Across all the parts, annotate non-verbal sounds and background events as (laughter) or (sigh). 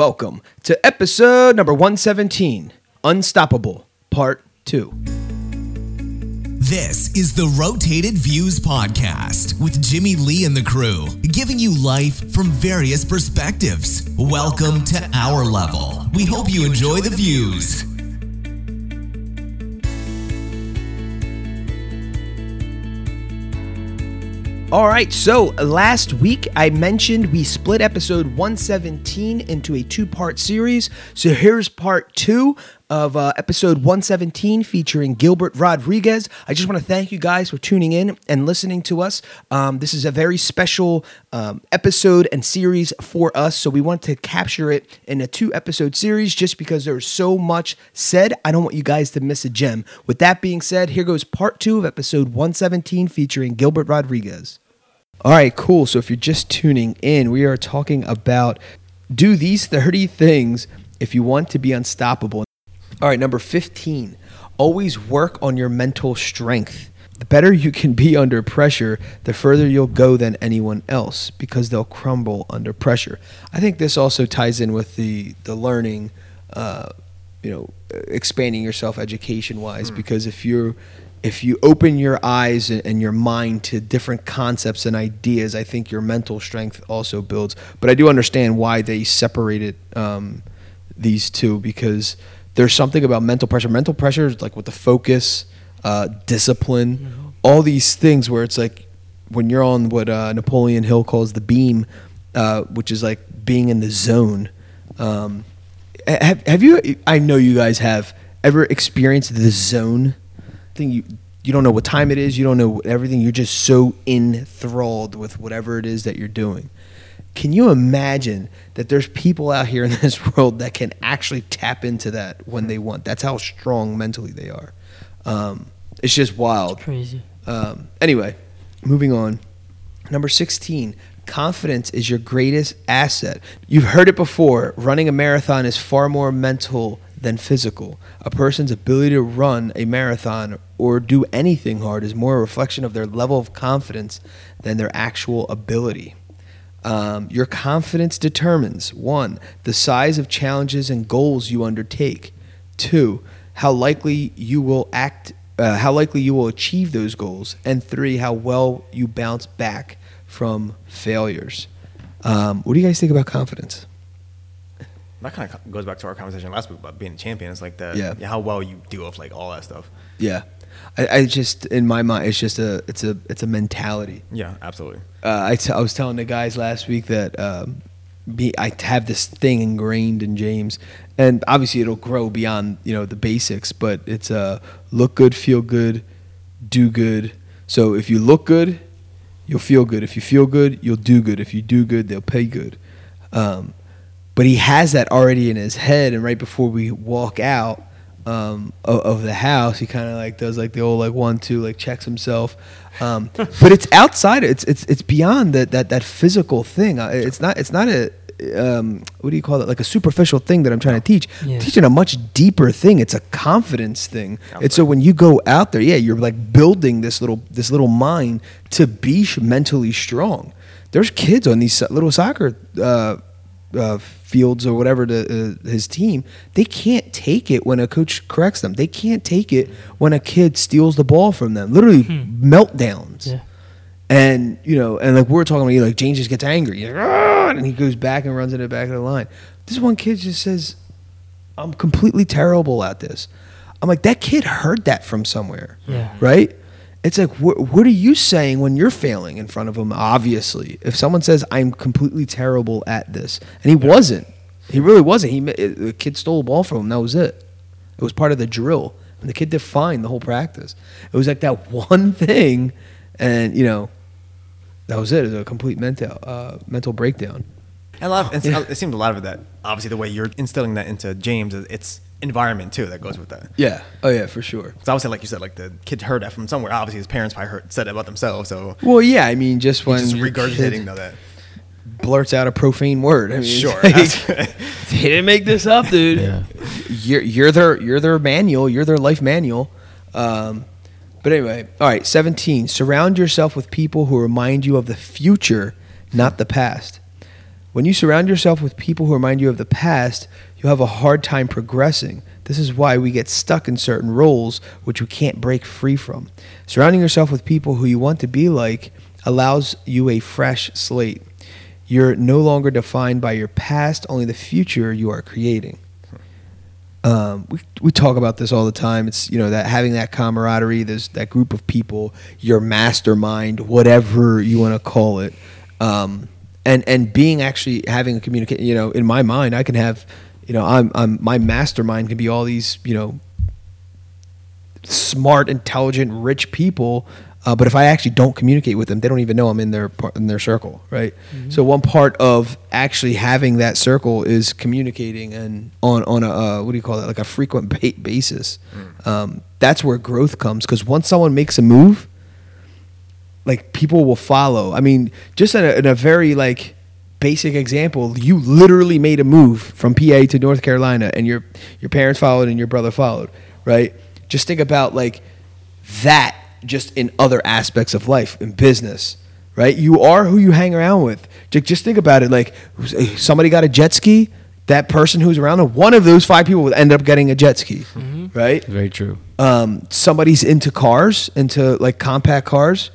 Welcome to episode number 117 Unstoppable, Part 2. This is the Rotated Views Podcast with Jimmy Lee and the crew, giving you life from various perspectives. Welcome to our level. We hope you enjoy the views. All right, so last week I mentioned we split episode 117 into a two part series. So here's part two of uh, episode 117 featuring Gilbert Rodriguez. I just want to thank you guys for tuning in and listening to us. Um, this is a very special um, episode and series for us. So we want to capture it in a two episode series just because there's so much said. I don't want you guys to miss a gem. With that being said, here goes part two of episode 117 featuring Gilbert Rodriguez. All right, cool. So if you're just tuning in, we are talking about do these 30 things if you want to be unstoppable. All right, number 15. Always work on your mental strength. The better you can be under pressure, the further you'll go than anyone else because they'll crumble under pressure. I think this also ties in with the the learning, uh, you know, expanding yourself education wise. Because if you're if you open your eyes and your mind to different concepts and ideas, I think your mental strength also builds. But I do understand why they separated um, these two because there's something about mental pressure. Mental pressure is like with the focus, uh, discipline, all these things where it's like when you're on what uh, Napoleon Hill calls the beam, uh, which is like being in the zone. Um, have, have you? I know you guys have ever experienced the zone thing. You you don't know what time it is. You don't know everything. You're just so enthralled with whatever it is that you're doing. Can you imagine that there's people out here in (laughs) this world that can actually tap into that when they want? That's how strong mentally they are. Um, it's just wild. Crazy. Um, anyway, moving on. Number 16, confidence is your greatest asset. You've heard it before. Running a marathon is far more mental than physical. A person's ability to run a marathon or do anything hard is more a reflection of their level of confidence than their actual ability. Um, your confidence determines one, the size of challenges and goals you undertake. Two, how likely you will act, uh, how likely you will achieve those goals, and three, how well you bounce back from failures. Um, what do you guys think about confidence? That kind of goes back to our conversation last week about being a champion. It's like the Yeah. how well you deal with like all that stuff. Yeah, I, I just in my mind, it's just a it's a it's a mentality. Yeah, absolutely. uh, I, t- I was telling the guys last week that um, be, I have this thing ingrained in James, and obviously it'll grow beyond you know the basics, but it's uh, look good, feel good, do good. So if you look good, you'll feel good. If you feel good, you'll do good. If you do good, they'll pay good. Um, but he has that already in his head, and right before we walk out um, of, of the house, he kind of like does like the old like one two like checks himself. Um, (laughs) but it's outside. It's it's it's beyond that that that physical thing. Uh, It's not it's not a um, what do you call it? Like a superficial thing that I'm trying to teach. Yeah. Teaching a much deeper thing. It's a confidence thing. And so when you go out there, yeah, you're like building this little this little mind to be mentally strong. There's kids on these little soccer uh, uh, fields or whatever to uh, his team. They can't take it when a coach corrects them. They can't take it when a kid steals the ball from them. Literally meltdowns. Yeah. And you know, and like we're talking about, you like James just gets angry, like, and he goes back and runs in the back of the line. This one kid just says, "I'm completely terrible at this." I'm like, that kid heard that from somewhere, Yeah. right? It's like, wh- what are you saying when you're failing in front of him? Obviously, if someone says, "I'm completely terrible at this," and he wasn't, he really wasn't. He the kid stole a ball from him. That was it. It was part of the drill, and the kid defined the whole practice. It was like that (laughs) one thing, and you know, that was it. It was a complete mental uh, mental breakdown. And a lot of, it's, (laughs) it seems a lot of it that obviously the way you're instilling that into James, it's environment too that goes with that. Yeah. Oh yeah, for sure. So obviously, like you said, like the kid heard that from somewhere. Obviously, his parents probably heard said it about themselves. So Well, yeah. I mean, just when he's just your regurgitating kid though that. blurts out a profane word. I mean, Sure. like, (laughs) they didn't make this up, dude. Yeah. You're you're their you're their manual. You're their life manual. Um, but anyway, all right. Seventeen. Surround yourself with people who remind you of the future, not the past. When you surround yourself with people who remind you of the past, you'll have a hard time progressing. This is why we get stuck in certain roles which we can't break free from. Surrounding yourself with people who you want to be like allows you a fresh slate. You're no longer defined by your past, only the future you are creating. Um, we, we talk about this all the time. It's you know that having that camaraderie, there's that group of people, your mastermind, whatever you want to call it, um, and and being actually having a communicate. You know, in my mind, I can have, you know, I'm, I'm my mastermind can be all these you know smart, intelligent, rich people. Uh, but if I actually don't communicate with them, they don't even know I'm in their in their circle, right? So one part of actually having that circle is communicating and on on a uh, what do you call that like a frequent ba- basis. Um, that's where growth comes because once someone makes a move, like people will follow. I mean, just in a, in a very like basic example, you literally made a move from PA to North Carolina, and your your parents followed and your brother followed, right? Just think about like that just in other aspects of life in business right you are who you hang around with just think about it like somebody got a jet ski that person who's around them one of those five people would end up getting a jet ski right Very true. um, somebody's into cars, into like compact cars.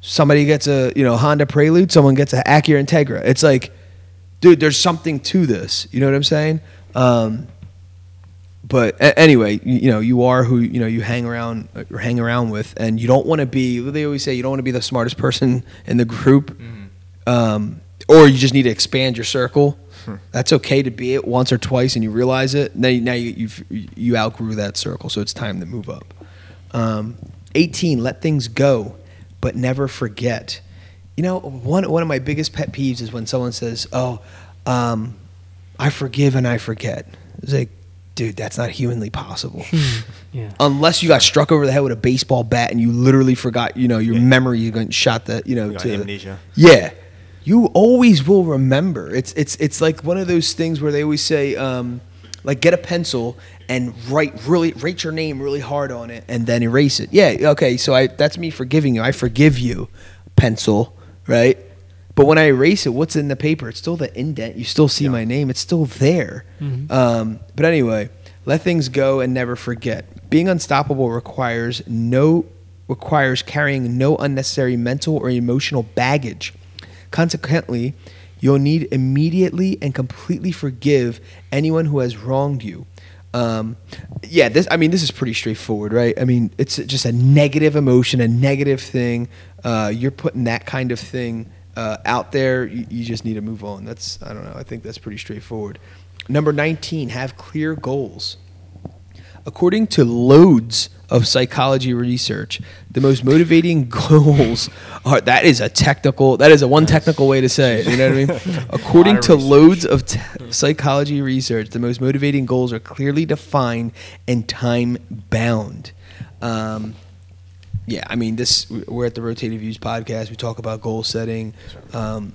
Somebody gets a you know Honda Prelude. Someone gets an Acura Integra. It's like, dude, there's something to this. You know what I'm saying? Um, but a- anyway, you, you know, you are who you know you hang around or hang around with, and you don't want to be. They always say you don't want to be the smartest person in the group, um, or you just need to expand your circle. That's okay to be it once or twice, and you realize it. Now, you- now you you've, you outgrew that circle, so it's time to move up. Um, 18. Let things go, but never forget. You know, one one of my biggest pet peeves is when someone says, "Oh, um, I forgive and I forget." It's like, dude, that's not humanly possible. Yeah. Unless you got struck over the head with a baseball bat and you literally forgot, you know, your memory, you got shot that, you know, You got to amnesia. yeah, you always will remember. It's it's it's like one of those things where they always say, um, like, get a pencil and write really write your name really hard on it and then erase it. Yeah, okay. So I that's me forgiving you. I forgive you, pencil, right? But when I erase it, what's in the paper? It's still the indent. You still see my name. It's still there. Um, but anyway, let things go and never forget. Being unstoppable requires no requires carrying no unnecessary mental or emotional baggage. Consequently, you'll need immediately and completely forgive anyone who has wronged you. Um, yeah, this. I mean, this is pretty straightforward, right? I mean, it's just a negative emotion, a negative thing. Uh, you're putting that kind of thing uh, out there. You, you just need to move on. That's. I don't know. I think that's pretty straightforward. Number 19, have clear goals. According to loads of psychology research, the most motivating (laughs) goals are that is a technical that is a one technical way to say it. You know what I mean? (laughs) According to loads of t- psychology research, the most motivating goals are clearly defined and time bound. Um, yeah, I mean, this we're at the Rotated Views podcast. We talk about goal setting, um,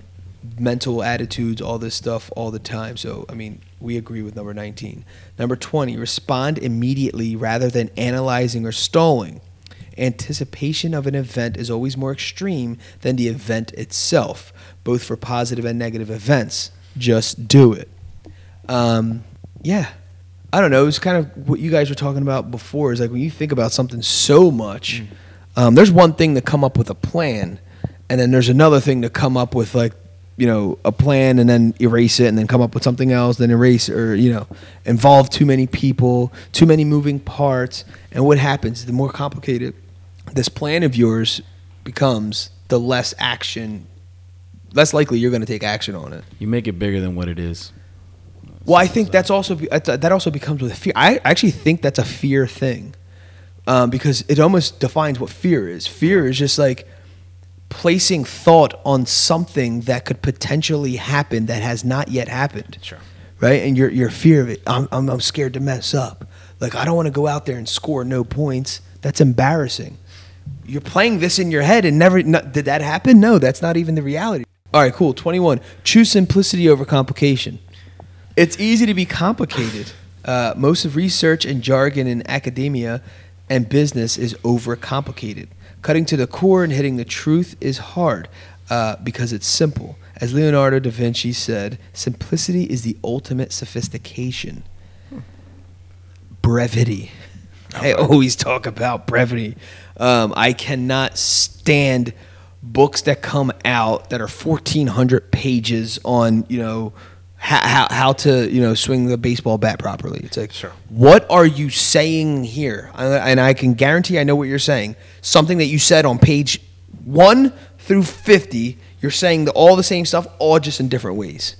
mental attitudes, all this stuff all the time. So, I mean, we agree with number 19. Number 20, respond immediately rather than analyzing or stalling. Anticipation of an event is always more extreme than the event itself, both for positive and negative events. Just do it. Um, yeah. I don't know. It's kind of what you guys were talking about before. Is like when you think about something so much, um, there's one thing to come up with a plan, and then there's another thing to come up with like, you know, a plan and then erase it, and then come up with something else, then erase or you know, involve too many people, too many moving parts, and what happens? The more complicated this plan of yours becomes, the less action, less likely you're going to take action on it. You make it bigger than what it is. Well, I think that's also that also becomes with fear. I actually think that's a fear thing, um, because it almost defines what fear is. Fear is just like placing thought on something that could potentially happen that has not yet happened. Sure. Right, and your your fear of it. I'm I'm, I'm scared to mess up. Like I don't want to go out there and score no points. That's embarrassing. You're playing this in your head and never no, did that happen? No, that's not even the reality. All right, cool. 21. Choose simplicity over complication. It's easy to be complicated. Uh, most of research and jargon in academia and business is overcomplicated. Cutting to the core and hitting the truth is hard uh, because it's simple. As Leonardo da Vinci said, simplicity is the ultimate sophistication. Brevity. I always talk about brevity. Um, I cannot stand books that come out that are 1,400 pages on, you know, how, how, how to, you know, swing the baseball bat properly. It's like, Sure. what are you saying here? And I can guarantee I know what you're saying. Something that you said on page one through 50, you're saying the, all the same stuff, all just in different ways.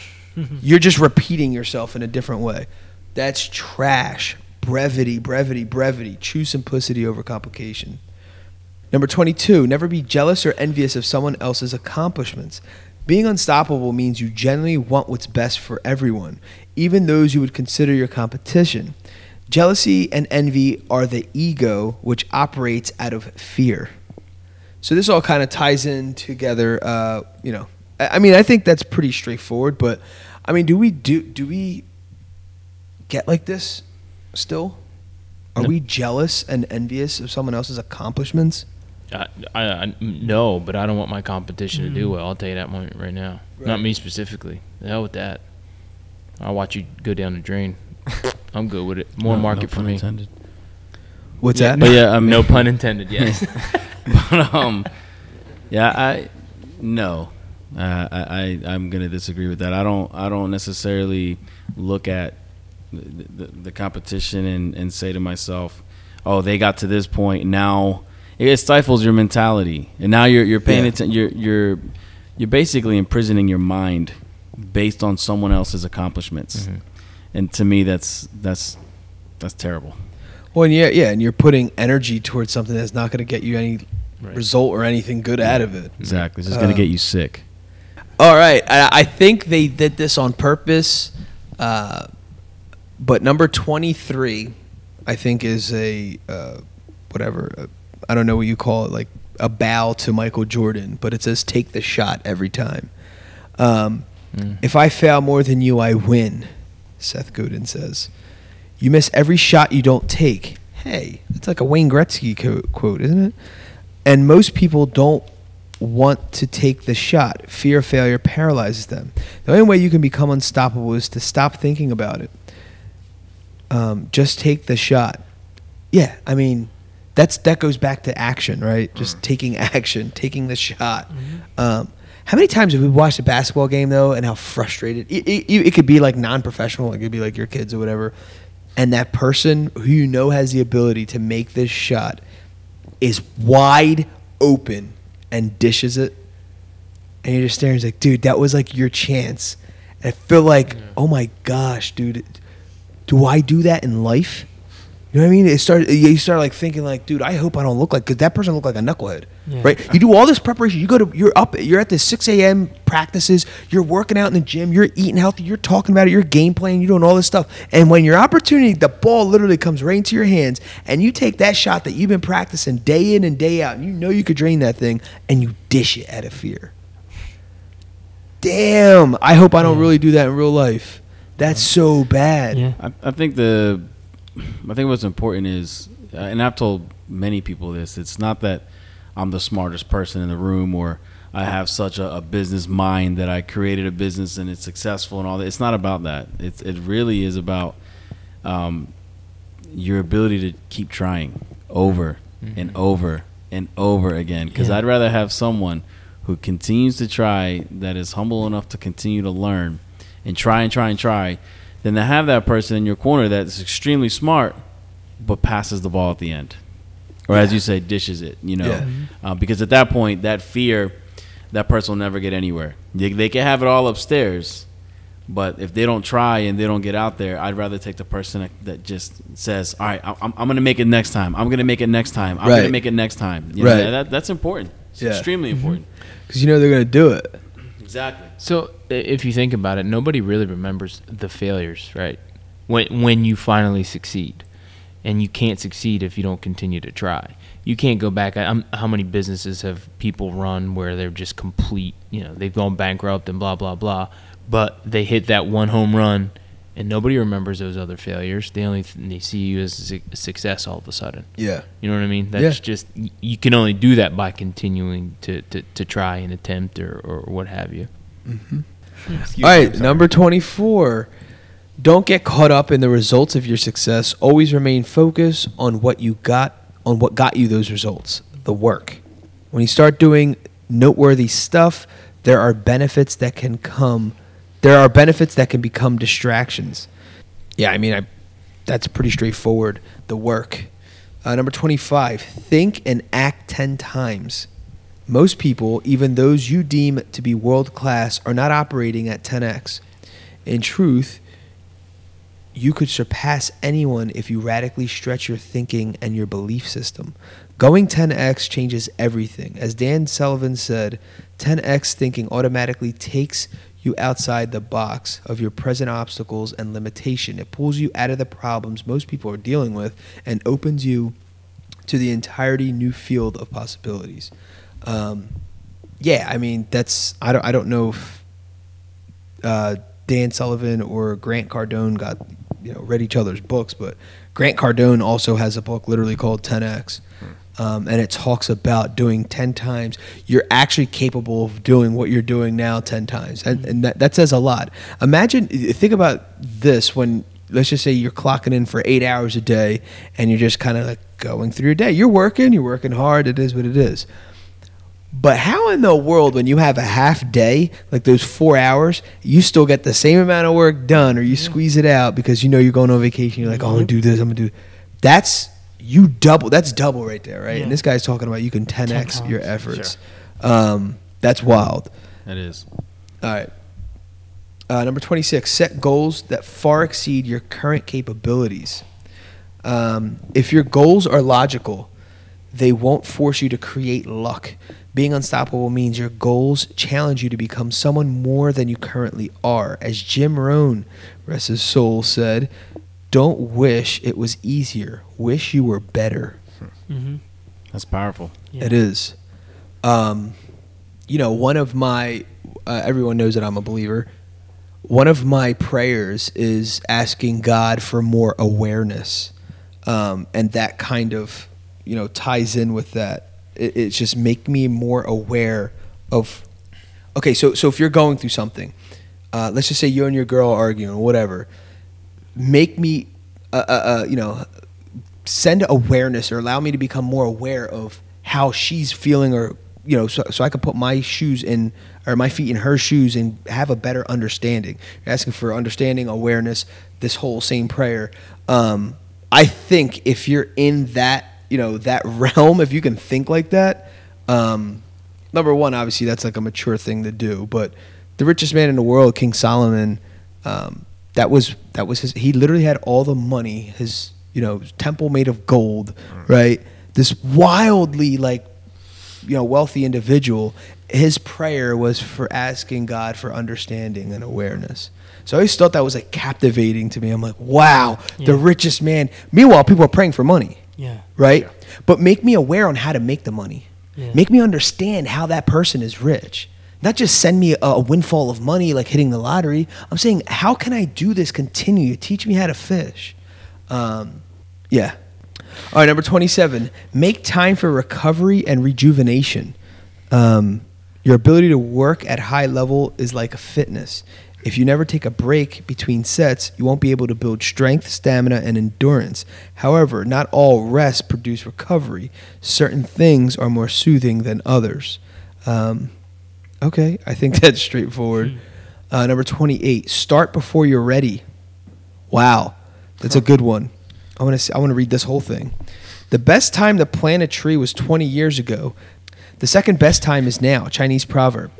(laughs) you're just repeating yourself in a different way. That's trash. Brevity, brevity, brevity. Choose simplicity over complication. Number 22, never be jealous or envious of someone else's accomplishments. Being unstoppable means you generally want what's best for everyone, even those you would consider your competition. Jealousy and envy are the ego which operates out of fear. So this all kind of ties in together. Uh, you know, I, I mean, I think that's pretty straightforward. But I mean, do we do do we get like this still? Are No. we jealous and envious of someone else's accomplishments? I, I, I no, but I don't want my competition to do well. I'll tell you that moment right now. Right. Not me specifically. The hell with that. I'll watch you go down the drain. (laughs) I'm good with it. More No- market no for me. intended. What's Yeah, that? But yeah, I mean, (laughs) no pun intended. Yes. (laughs) but um, yeah, I no, uh, I, I I'm gonna disagree with that. I don't I don't necessarily look at the, the, the competition and, and say to myself, oh, they got to this point now. It stifles your mentality, and now you're you're paying Yeah. attention. You're you're you're basically imprisoning your mind based on someone else's accomplishments, Mhm. and to me, that's that's that's terrible. Well, and yeah, yeah, and you're putting energy towards something that's not going to get you any Right. result or anything good out of it. Exactly, it's just gonna Uh, get you sick. All right, I, I think they did this on purpose, uh, but number twenty-three, I think, is a uh, whatever. uh, I don't know what you call it, like a bow to Michael Jordan, but it says "take the shot" every time. Um, Mm. If I fail more than you, I win. Seth Godin says, "You miss every shot you don't take." Hey, that's like a Wayne Gretzky co- quote, isn't it? And most people don't want to take the shot. Fear of failure paralyzes them. The only way you can become unstoppable is to stop thinking about it. Um, just take the shot. Yeah, I mean, that's that goes back to action, right? Just taking (laughs) action, taking the shot. Um, how many times have we watched a basketball game though, and how frustrated it, it, it could be like non-professional, it could be like your kids or whatever, and that person who you know has the ability to make this shot is wide open and dishes it, and you're just staring. It's like, dude, that was like your chance. And I feel like, oh my gosh, dude, do I do that in life? You know what I mean? It started. You start like thinking like, dude, I hope I don't look like because that person looked like a knucklehead, Yeah. right? You do all this preparation. You go to, you're up, you're at the six a.m. practices. You're working out in the gym. You're eating healthy. You're talking about it. You're game playing. You're doing all this stuff. And when your opportunity, the ball literally comes right into your hands, and you take that shot that you've been practicing day in and day out, and you know you could drain that thing, and you dish it out of fear. Damn! I hope I don't really do that in real life. That's so bad. Yeah. I, I think the I think what's important is, uh, and I've told many people this. It's not that I'm the smartest person in the room or I have such a, a business mind that I created a business and it's successful and all that. It's not about that. It's it really is about um, your ability to keep trying over and over and over again. Because Yeah. I'd rather have someone who continues to try, that is humble enough to continue to learn and try and try and try, than to have that person in your corner that's extremely smart but passes the ball at the end. Or as you say, dishes it, you know. Yeah. Uh, because at that point, that fear, that person will never get anywhere. They, they can have it all upstairs, but if they don't try and they don't get out there, I'd rather take the person that, just says, "All right, I'm, I'm going to make it next time. I'm going to make it next time. I'm gonna make it next time." You know, Right. that, that's important. It's Yeah. extremely important. Because you know they're gonna do it. Exactly. So if you think about it, nobody really remembers the failures, right? When when you finally succeed, and you can't succeed if you don't continue to try. You can't go back. I'm, how many businesses have people run where they're just complete? You know, they've gone bankrupt and blah blah blah, but they hit that one home run, and nobody remembers those other failures. They only th- they see you as a success all of a sudden. Yeah. You know what I mean? That's Yeah. just you can only do that by continuing to, to, to try and attempt or, or what have you. Mm-hmm. All right, number 24. Don't get caught up in the results of your success. Always remain focused on what you got, on what got you those results, the work. When you start doing noteworthy stuff, there are benefits that can come. There are benefits that can become distractions. Yeah, I mean, I that's pretty straightforward. The work. Uh, number 25. Think and act 10 times. Most people, even those you deem to be world class, are not operating at 10x. In truth, you could surpass anyone if you radically stretch your thinking and your belief system. Going 10x changes everything. As Dan Sullivan said, 10x thinking automatically takes you outside the box of your present obstacles and limitation. It pulls you out of the problems most people are dealing with and opens you to the entirety new field of possibilities. Um, yeah, I mean that's I don't I don't know if uh, Dan Sullivan or Grant Cardone got you know read each other's books, but Grant Cardone also has a book literally called 10x, um, and it talks about doing 10 times. You're actually capable of doing what you're doing now 10 times, and, and that, that says a lot. Imagine think about this when let's just say you're clocking in for eight hours a day, and you're just kind of like going through your day. You're working, you're working hard. It is what it is. But how in the world, when you have a half day, like those four hours, you still get the same amount of work done, or you squeeze it out because you know you're going on vacation? You're like, oh, I'm gonna do this, I'm gonna do. That's you double. That's double right there, right? Yeah. And this guy's talking about you can 10x times. your efforts. Um, that's wild. That is. All right. Uh, number 26, set goals that far exceed your current capabilities. Um, if your goals are logical, they won't force you to create luck. Being unstoppable means your goals challenge you to become someone more than you currently are. As Jim Rohn, rest his soul, said, don't wish it was easier, wish you were better. Mm-hmm. That's powerful. Yeah. It is. Um, you know, one of my, uh, everyone knows that I'm a believer. One of my prayers is asking God for more awareness. Um, and that kind of, you know, ties in with that. It, just make me more aware of, okay, so, so if you're going through something, uh, let's just say you and your girl are arguing or whatever, make me, uh, uh, uh, you know, send awareness or allow me to become more aware of how she's feeling or you know so, so i can put my shoes in or my feet in her shoes and have a better understanding. You're asking for understanding awareness this whole same prayer. Um, i think if you're in that you know that (laughs) realm if you can think like that um, number one obviously that's like a mature thing to do but the richest man in the world king solomon um, that was that was his he literally had all the money his you know temple made of gold right? This wildly like you know wealthy individual his prayer was for asking god for understanding and awareness. So i always thought that was like captivating to me. I'm like wow the richest man. Meanwhile people are praying for money Yeah. right? But make me aware on how to make the money. Yeah. make me understand how that person is rich. Not just send me a, a windfall of money like hitting the lottery. I'm saying how can i do this continue? Teach me how to fish. Um, yeah. All right number 27 make time for recovery and rejuvenation. Um, your ability to work at high level is like a fitness if you never take a break between sets, you won't be able to build strength, stamina, and endurance. However, not all rest produce recovery. Certain things are more soothing than others. Um, okay, I think (laughs) that's straightforward. Uh, number 28, start before you're ready. Wow, that's a good one. I want to I want to read this whole thing. The best time to plant a tree was 20 years ago. The second best time is now. Chinese proverb.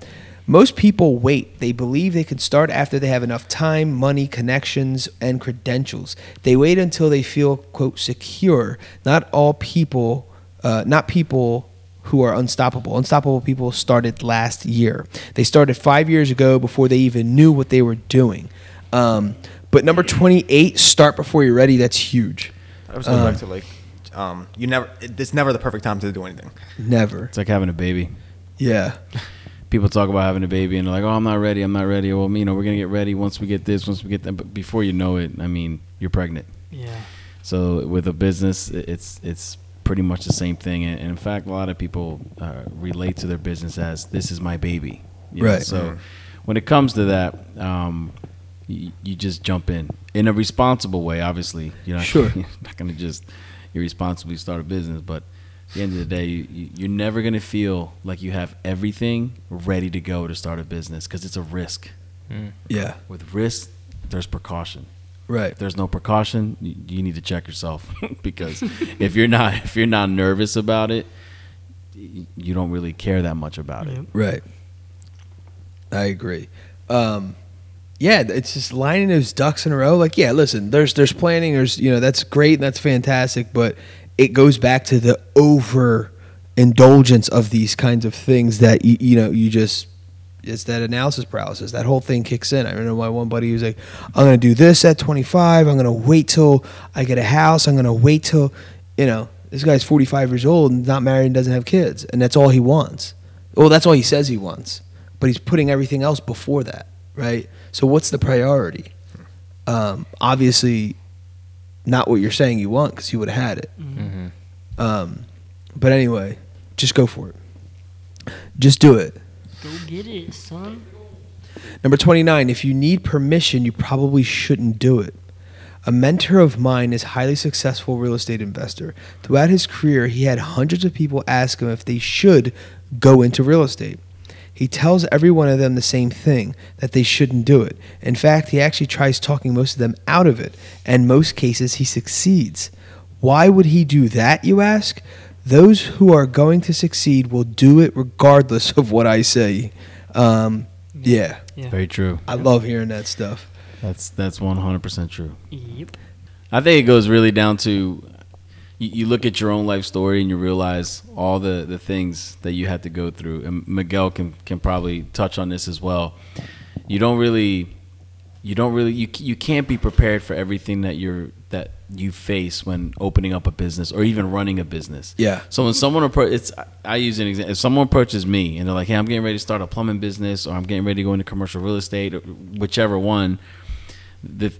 Most people wait. They believe they can start after they have enough time, money, connections, and credentials. They wait until they feel quote secure. Not all people, uh, not people who are unstoppable. Unstoppable people started last year. They started five years ago before they even knew what they were doing. Um, but number 28, start before you're ready. That's huge. I was going Um, back to like, um, you never. It's never the perfect time to do anything. Never. It's like having a baby. Yeah. People talk about having a baby and they're like, "Oh, I'm not ready. I'm not ready." Well, you know, we're gonna get ready once we get this, once we get that. But before you know it, I mean, you're pregnant. Yeah. So with a business, it's it's pretty much the same thing. And and in fact, a lot of people uh, relate to their business as "this is my baby." You know, Right. So when it comes to that, um, you, you just jump in in a responsible way. Obviously, you're not Sure. (laughs) you're not gonna just irresponsibly start a business, but at the end of the day, you, you- you're never gonna feel like you have everything ready to go to start a business because it's a risk. Yeah. With risk, there's precaution Right. if there's no precaution, you, you need to check yourself (laughs) because if you're not if you're not nervous about it, you don't really care that much about it. Right. I agree. Um, yeah, it's just lining those ducks in a row. Like, yeah, listen, there's there's planning. There's you know that's great. and That's fantastic. But it goes back to the over indulgence of these kinds of things that you, you know you just it's that analysis paralysis. That whole thing kicks in. I remember my one buddy was like, "I'm gonna do this at 25. I'm gonna wait till I get a house. I'm gonna wait till you know." This guy's 45 years old and not married and doesn't have kids, and that's all he wants. Well, that's all he says he wants, but he's putting everything else before that, right? So what's the priority? Um, obviously, not what you're saying you want because you would have had it. Mm-hmm. Um, but anyway, just go for it. Just do it. Go get it, son. Number 29, if you need permission, you probably shouldn't do it. A mentor of mine is a highly successful real estate investor. Throughout his career, he had hundreds of people ask him if they should go into real estate. He tells every one of them the same thing that they shouldn't do it. In fact, he actually tries talking most of them out of it, and most cases he succeeds. Why would he do that, you ask? Those who are going to succeed will do it regardless of what I say. Um, yeah, Yeah. Very true. I love hearing that stuff. That's that's one hundred percent true. Yep. I think it goes really down to you, you look at your own life story and you realize all the, the things that you had to go through. And Miguel can can probably touch on this as well. You don't really you don't really you you can't be prepared for everything that you're that you face when opening up a business or even running a business. Yeah. So when someone appro- it's I use an example. If someone approaches me and they're like, "Hey, I'm getting ready to start a plumbing business, or I'm getting ready to go into commercial real estate, or whichever one," the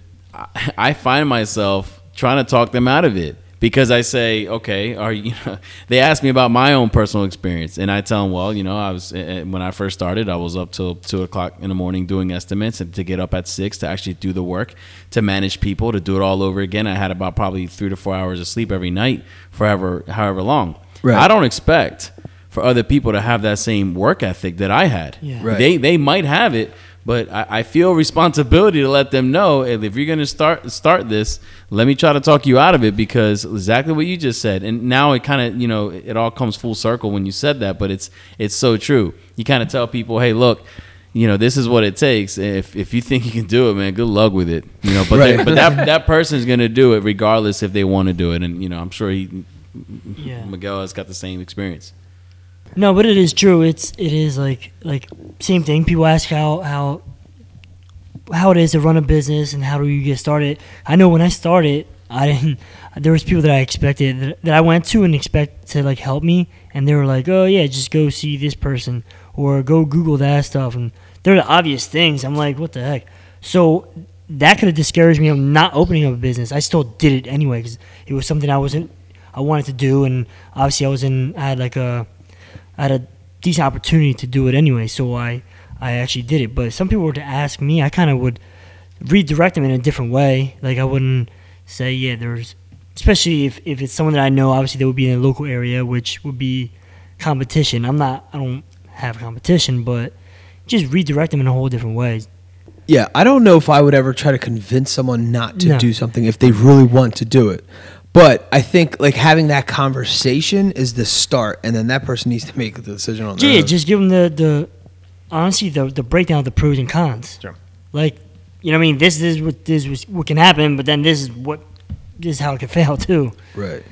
I find myself trying to talk them out of it because I say, okay, are you? Know, (laughs) they ask me about my own personal experience, and I tell them, well, you know, I was eh, eh, when I first started, I was up till two o'clock in the morning doing estimates, and to get up at six to actually do the work, to manage people, to do it all over again. I had about probably three to four hours of sleep every night, forever, however long. Right. I don't expect for other people to have that same work ethic that I had. Yeah. Right. They they might have it, but I, I feel responsibility to let them know if you're gonna start start this, let me try to talk you out of it because exactly what you just said. And now it kind of you know it all comes full circle when you said that, but it's it's so true. You kind of tell people, hey, look. You know, this is what it takes. If if you (laughs) think you can do it, man, good luck with it. You know, but they- Right. but that (laughs) that person's gonna do it regardless if they want to do it. And you know, I'm sure he Yeah. Miguel has got the same experience. No, but it is true. It's it is like like same thing. People ask how how how it is to run a business and how do you get started. I know when I started, (laughs) I didn't. There was people that I expected that, that I went to and expect to like help me, and they were like, "Oh yeah, just go see this person or go Google that stuff." And they're the obvious things. I'm like, "What the heck?" So that could have discouraged me of not opening up a business. I still did it anyway because it was something I wasn't. I wanted to do, and obviously I was in. I had like a I had a decent opportunity to do it anyway, so I I actually did it. But if some people were to ask me, I kind of would redirect them in a different way. Like I wouldn't say, yeah, there's, especially if, if it's someone that I know, obviously they would be in a local area, which would be competition. I'm not, I don't have competition, but just redirect them in a whole different way. Yeah, I don't know if I would ever try to convince someone not to No. do something if they really want to do it. But I think like having that conversation is the start, and then that person needs to make the decision on their Yeah, just give them the, the honestly the the breakdown of the pros and cons. Sure. Like, you know, what I mean, this is what this is what can happen, but then this is what this is how it can (laughs) fail too. right.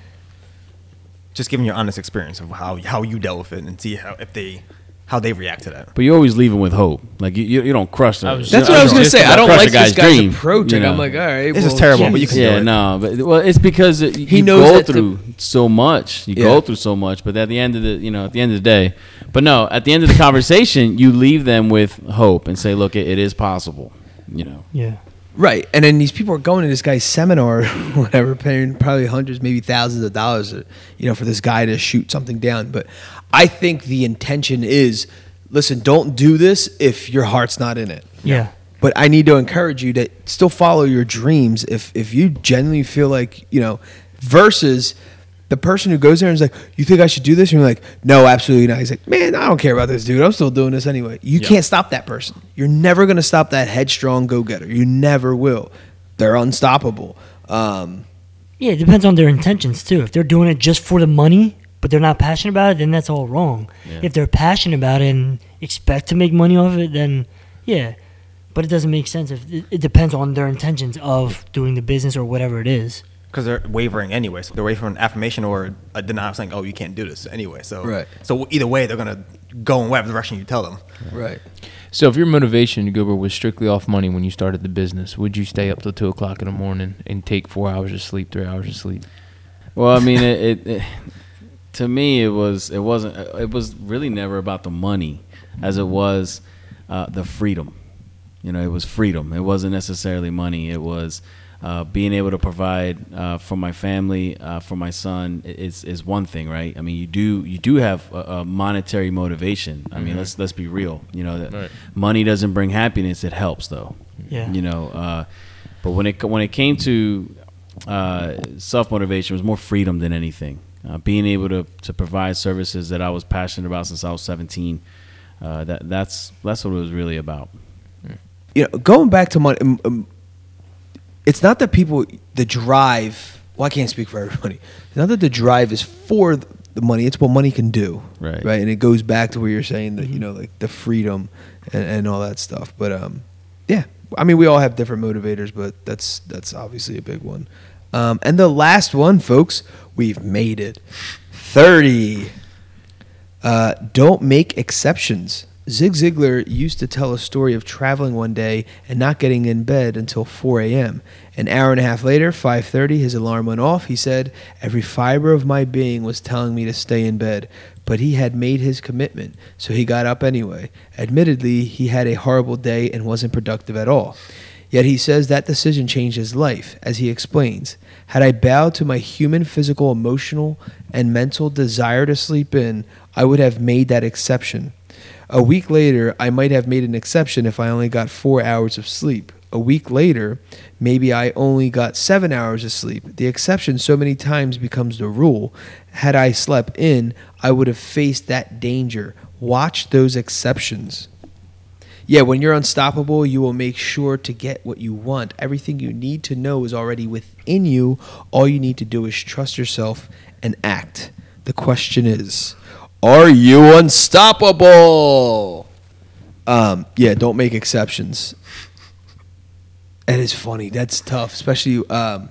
Just giving your honest experience of how how you dealt with it and see how if they how they react to that. But you always leave them with hope. Like you, you, you don't crush them. That's You what I was gonna say. I don't like a guy's this guy's dream, approach. you Like, I'm like, all right, This well, is terrible, yeah, but you can yeah, do it. no, but well, it's because it, you knows go that the- through so much. You Yeah. go through so much, but at the end of the, you know, at the end of the day, but no, at the end of the conversation, you leave them with hope and say, look, it, it is possible. You know, Yeah. Right, and then these people are going to this guy's seminar, (laughs) whatever, paying probably hundreds, maybe thousands of dollars, uh, you know, for this guy to shoot something down. But I think the intention is, listen, don't do this if your heart's not in it. Yeah. But I need to encourage you to still follow your dreams if if you genuinely feel like you know, versus the person who goes there and is like, "You think I should do this?" And you're like, "No, absolutely not." He's like, "Man, I don't care about this dude. I'm still doing this anyway." You can't stop that person. You're never gonna stop that headstrong go getter. You never will. They're unstoppable. Um, Yeah, it depends on their intentions too. If they're doing it just for the money, but they're not passionate about it, then that's all wrong. Yeah. If they're passionate about it and expect to make money off it, then yeah. But it doesn't make sense if it, it depends on their intentions of doing the business or whatever it is. because they're wavering anyway. So they're waiting for an affirmation or a denial saying, "Oh, you can't do this anyway." So Right. So either way, they're gonna go in whatever direction you tell them. right. So if your motivation to Goober was strictly off money when you started the business, would you stay up till two o'clock in the morning and take four hours of sleep, three hours of sleep? Well, I mean, it, it, it to me it was it wasn't it was really never about the money as it was uh, the freedom. You know, it was freedom. It wasn't necessarily money. It was uh, being able to provide uh, for my family, uh, for my son is is one thing, right? I mean, you do you do have a, a monetary motivation. I mean, let's let's be real. You know, that Right. money doesn't bring happiness. It helps though. Yeah. You know, uh, but when it when it came to uh, self motivation, it was more freedom than anything. Uh, being able to, to provide services that I was passionate about since I was 17. Uh, that that's that's what it was really about. you know, going back to money, um, um, it's not that people the drive. Well, I can't speak for everybody. It's not that the drive is for the money; it's what money can do. Right. Right. And it goes back to where you're saying that you know, like the freedom and, and all that stuff. But um, yeah, I mean, we all have different motivators, but that's that's obviously a big one. Um, and the last one, folks, we've made it. Thirty. Uh, don't make exceptions. Zig Ziglar used to tell a story of traveling one day and not getting in bed until 4 a.m. An hour and a half later, 5:30, his alarm went off. He said, "Every fiber of my being was telling me to stay in bed, but he had made his commitment, so he got up anyway. Admittedly, he had a horrible day and wasn't productive at all." Yet he says that decision changed his life, as he explains. Had I bowed to my human, physical, emotional, and mental desire to sleep in, I would have made that exception. A week later, I might have made an exception if I only got four hours of sleep. A week later, maybe I only got seven hours of sleep. The exception so many times becomes the rule. Had I slept in, I would have faced that danger. Watch those exceptions. Yeah, when you're unstoppable, you will make sure to get what you want. Everything you need to know is already within you. All you need to do is trust yourself and act. The question is, are you unstoppable? Um, yeah, don't make exceptions. It is funny. That's tough, especially um,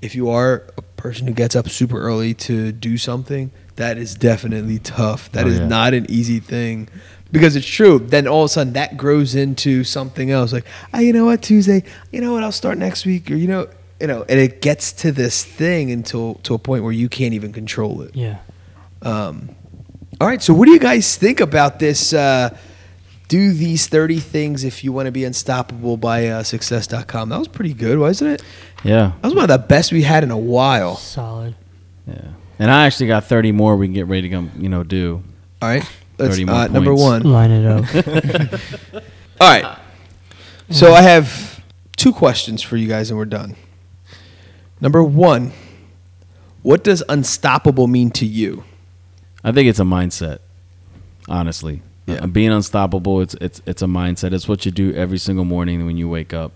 if you are a person who gets up super early to do something. That is definitely tough. That Oh, is yeah. not an easy thing because it's true. Then all of a sudden that grows into something else. Like, oh, you know what, Tuesday. You know what, I'll start next week. Or you know, you know, and it gets to this thing until to a point where you can't even control it. Yeah. Um, all right. So, what do you guys think about this? Uh, do these 30 things if you want to be unstoppable by uh, success.com. That was pretty good, wasn't it? Yeah, That was one of the best we had in a while. Solid. yeah. And I actually got 30 more we can get ready to come, you know, do. All right. Let's, 30 more uh, number points. one. Line it up. (laughs) All right. So, I have two questions for you guys, and we're done. Number one What does unstoppable mean to you? I think it's a mindset. Honestly, Yeah. Uh, being unstoppable. It's it's it's a mindset. It's what you do every single morning when you wake up.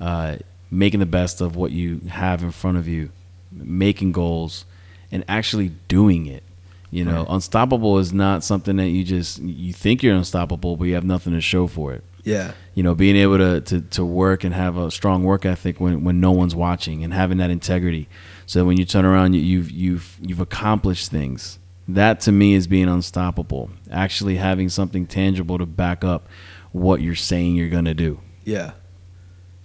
Uh, making the best of what you have in front of you, making goals, and actually doing it. You know, unstoppable is not something that you just you think you're unstoppable, but you have nothing to show for it. Yeah. you know, being able to, to, to work and have a strong work ethic when, when no one's watching and having that integrity. So when you turn around, you, you've, you've, you've accomplished things That to me is being unstoppable. Actually having something tangible to back up what you're saying you're going to do. Yeah.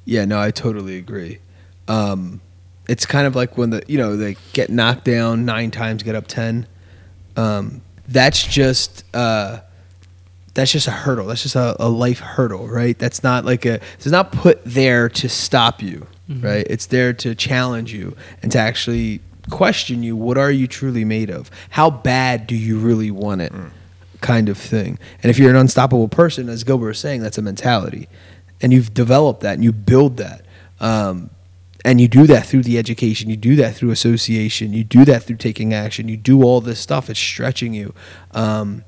Yeah, no, I totally agree. Um, it's kind of like when the you know they get knocked down nine times, get up ten. Um, that's just uh, that's just a hurdle. That's just a, a life hurdle, right? That's not like a. It's not put there to stop you, right? It's there to challenge you and to actually question you. What are you truly made of? How bad do you really want it? Kind of thing. And if you're an unstoppable person, as Gilbert was saying, that's a mentality, and you've developed that and you build that. Um, and you do that through the education you do that through association you do that through taking action you do all this stuff it's stretching you um,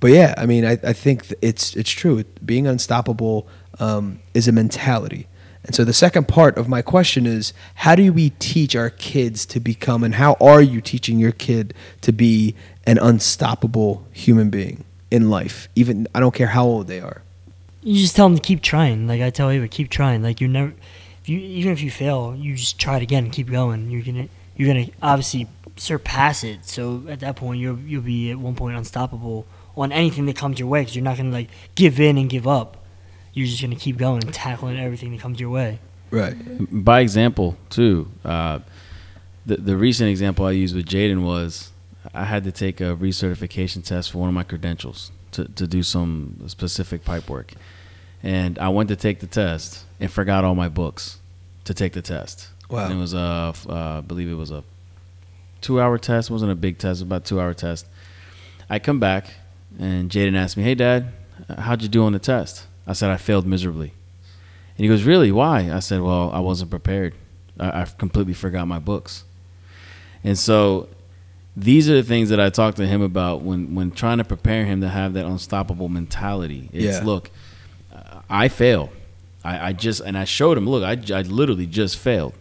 but yeah i mean i, I think it's it's true being unstoppable um, is a mentality and so the second part of my question is how do we teach our kids to become and how are you teaching your kid to be an unstoppable human being in life even i don't care how old they are You just tell them to keep trying. Like I tell Ava, keep trying. Like you never, if you even if you fail, you just try it again and keep going. You're gonna you're gonna obviously surpass it. So at that point, you'll you'll be at one point unstoppable on anything that comes your way because you're not gonna like give in and give up. You're just gonna keep going and tackling everything that comes your way. right by example too. Uh, the the recent example I used with Jaden was I had to take a recertification test for one of my credentials to to do some specific pipe work, and I went to take the test and forgot all my books to take the test. Wow. And it was a, uh, I believe it was a two hour test. It wasn't a big test. It was about a two hour test. I come back and Jaden asked me, "Hey, Dad, how'd you do on the test?" I said, "I failed miserably." And he goes, Really? Why? I said, Well, I wasn't prepared. I, I completely forgot my books. And so these are the things that I talked to him about when, when trying to prepare him to have that unstoppable mentality. It's Yeah. look, uh, I fail. I, I just, and I showed him, look, I, I literally just failed.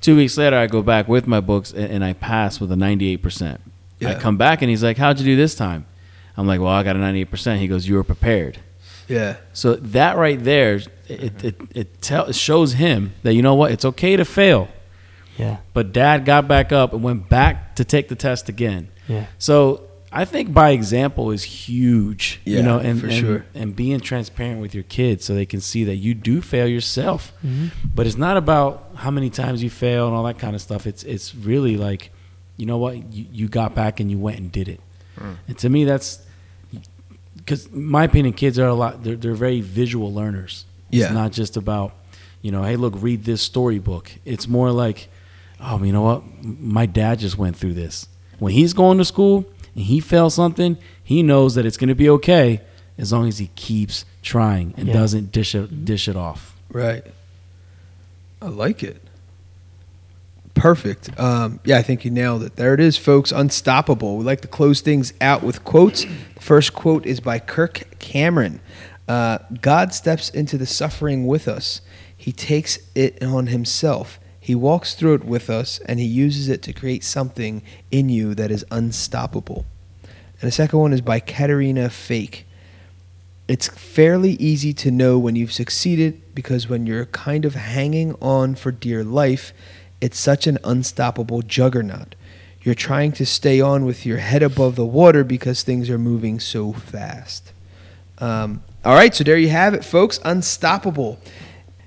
Two weeks later, I go back with my books and, and I pass with a 98%. I come back and he's like, How'd you do this time? I'm like, Well, I got a 98%. He goes, You were prepared. yeah So that right there, it mm-hmm. it it, tell, it shows him that you know what, it's okay to fail. Yeah, But dad got back up and went back to take the test again. yeah. So I think by example is huge. Yeah, you know, and, for and, sure. and being transparent with your kids so they can see that you do fail yourself. Mhm. But it's not about how many times you fail and all that kind of stuff. It's it's really like, you know what, you, you got back and you went and did it. And to me, that's because my opinion, kids are a lot. They're they're very visual learners. Yeah. It's not just about, you know, hey, look, read this storybook. It's more like, oh, you know what, my dad just went through this. When he's going to school and he fails something, he knows that it's going to be okay as long as he keeps trying and Yeah. doesn't dish it dish it off. Right. I like it. Perfect. Um, yeah, I think you nailed it. There it is, folks. Unstoppable. We like to close things out with quotes. The first quote is by Kirk Cameron. Uh, God steps into the suffering with us. He takes it on himself. He walks through it with us, and he uses it to create something in you that is unstoppable. And the second one is by Caterina Fake. It's fairly easy to know when you've succeeded because when you're kind of hanging on for dear life, it's such an unstoppable juggernaut. You're trying to stay on with your head above the water because things are moving so fast. Um, all right, so there you have it, folks. Unstoppable.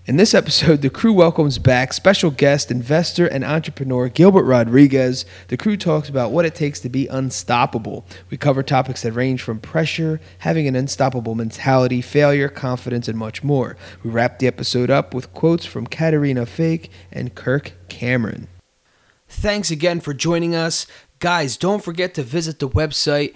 In this episode, the crew welcomes back special guest, investor, and entrepreneur Gilbert Rodriguez. The crew talks about what it takes to be unstoppable. We cover topics that range from pressure, having an unstoppable mentality, failure, confidence, and much more. We wrap the episode up with quotes from Caterina Fake and Kirk Cameron. Thanks again for joining us. Guys, don't forget to visit the website,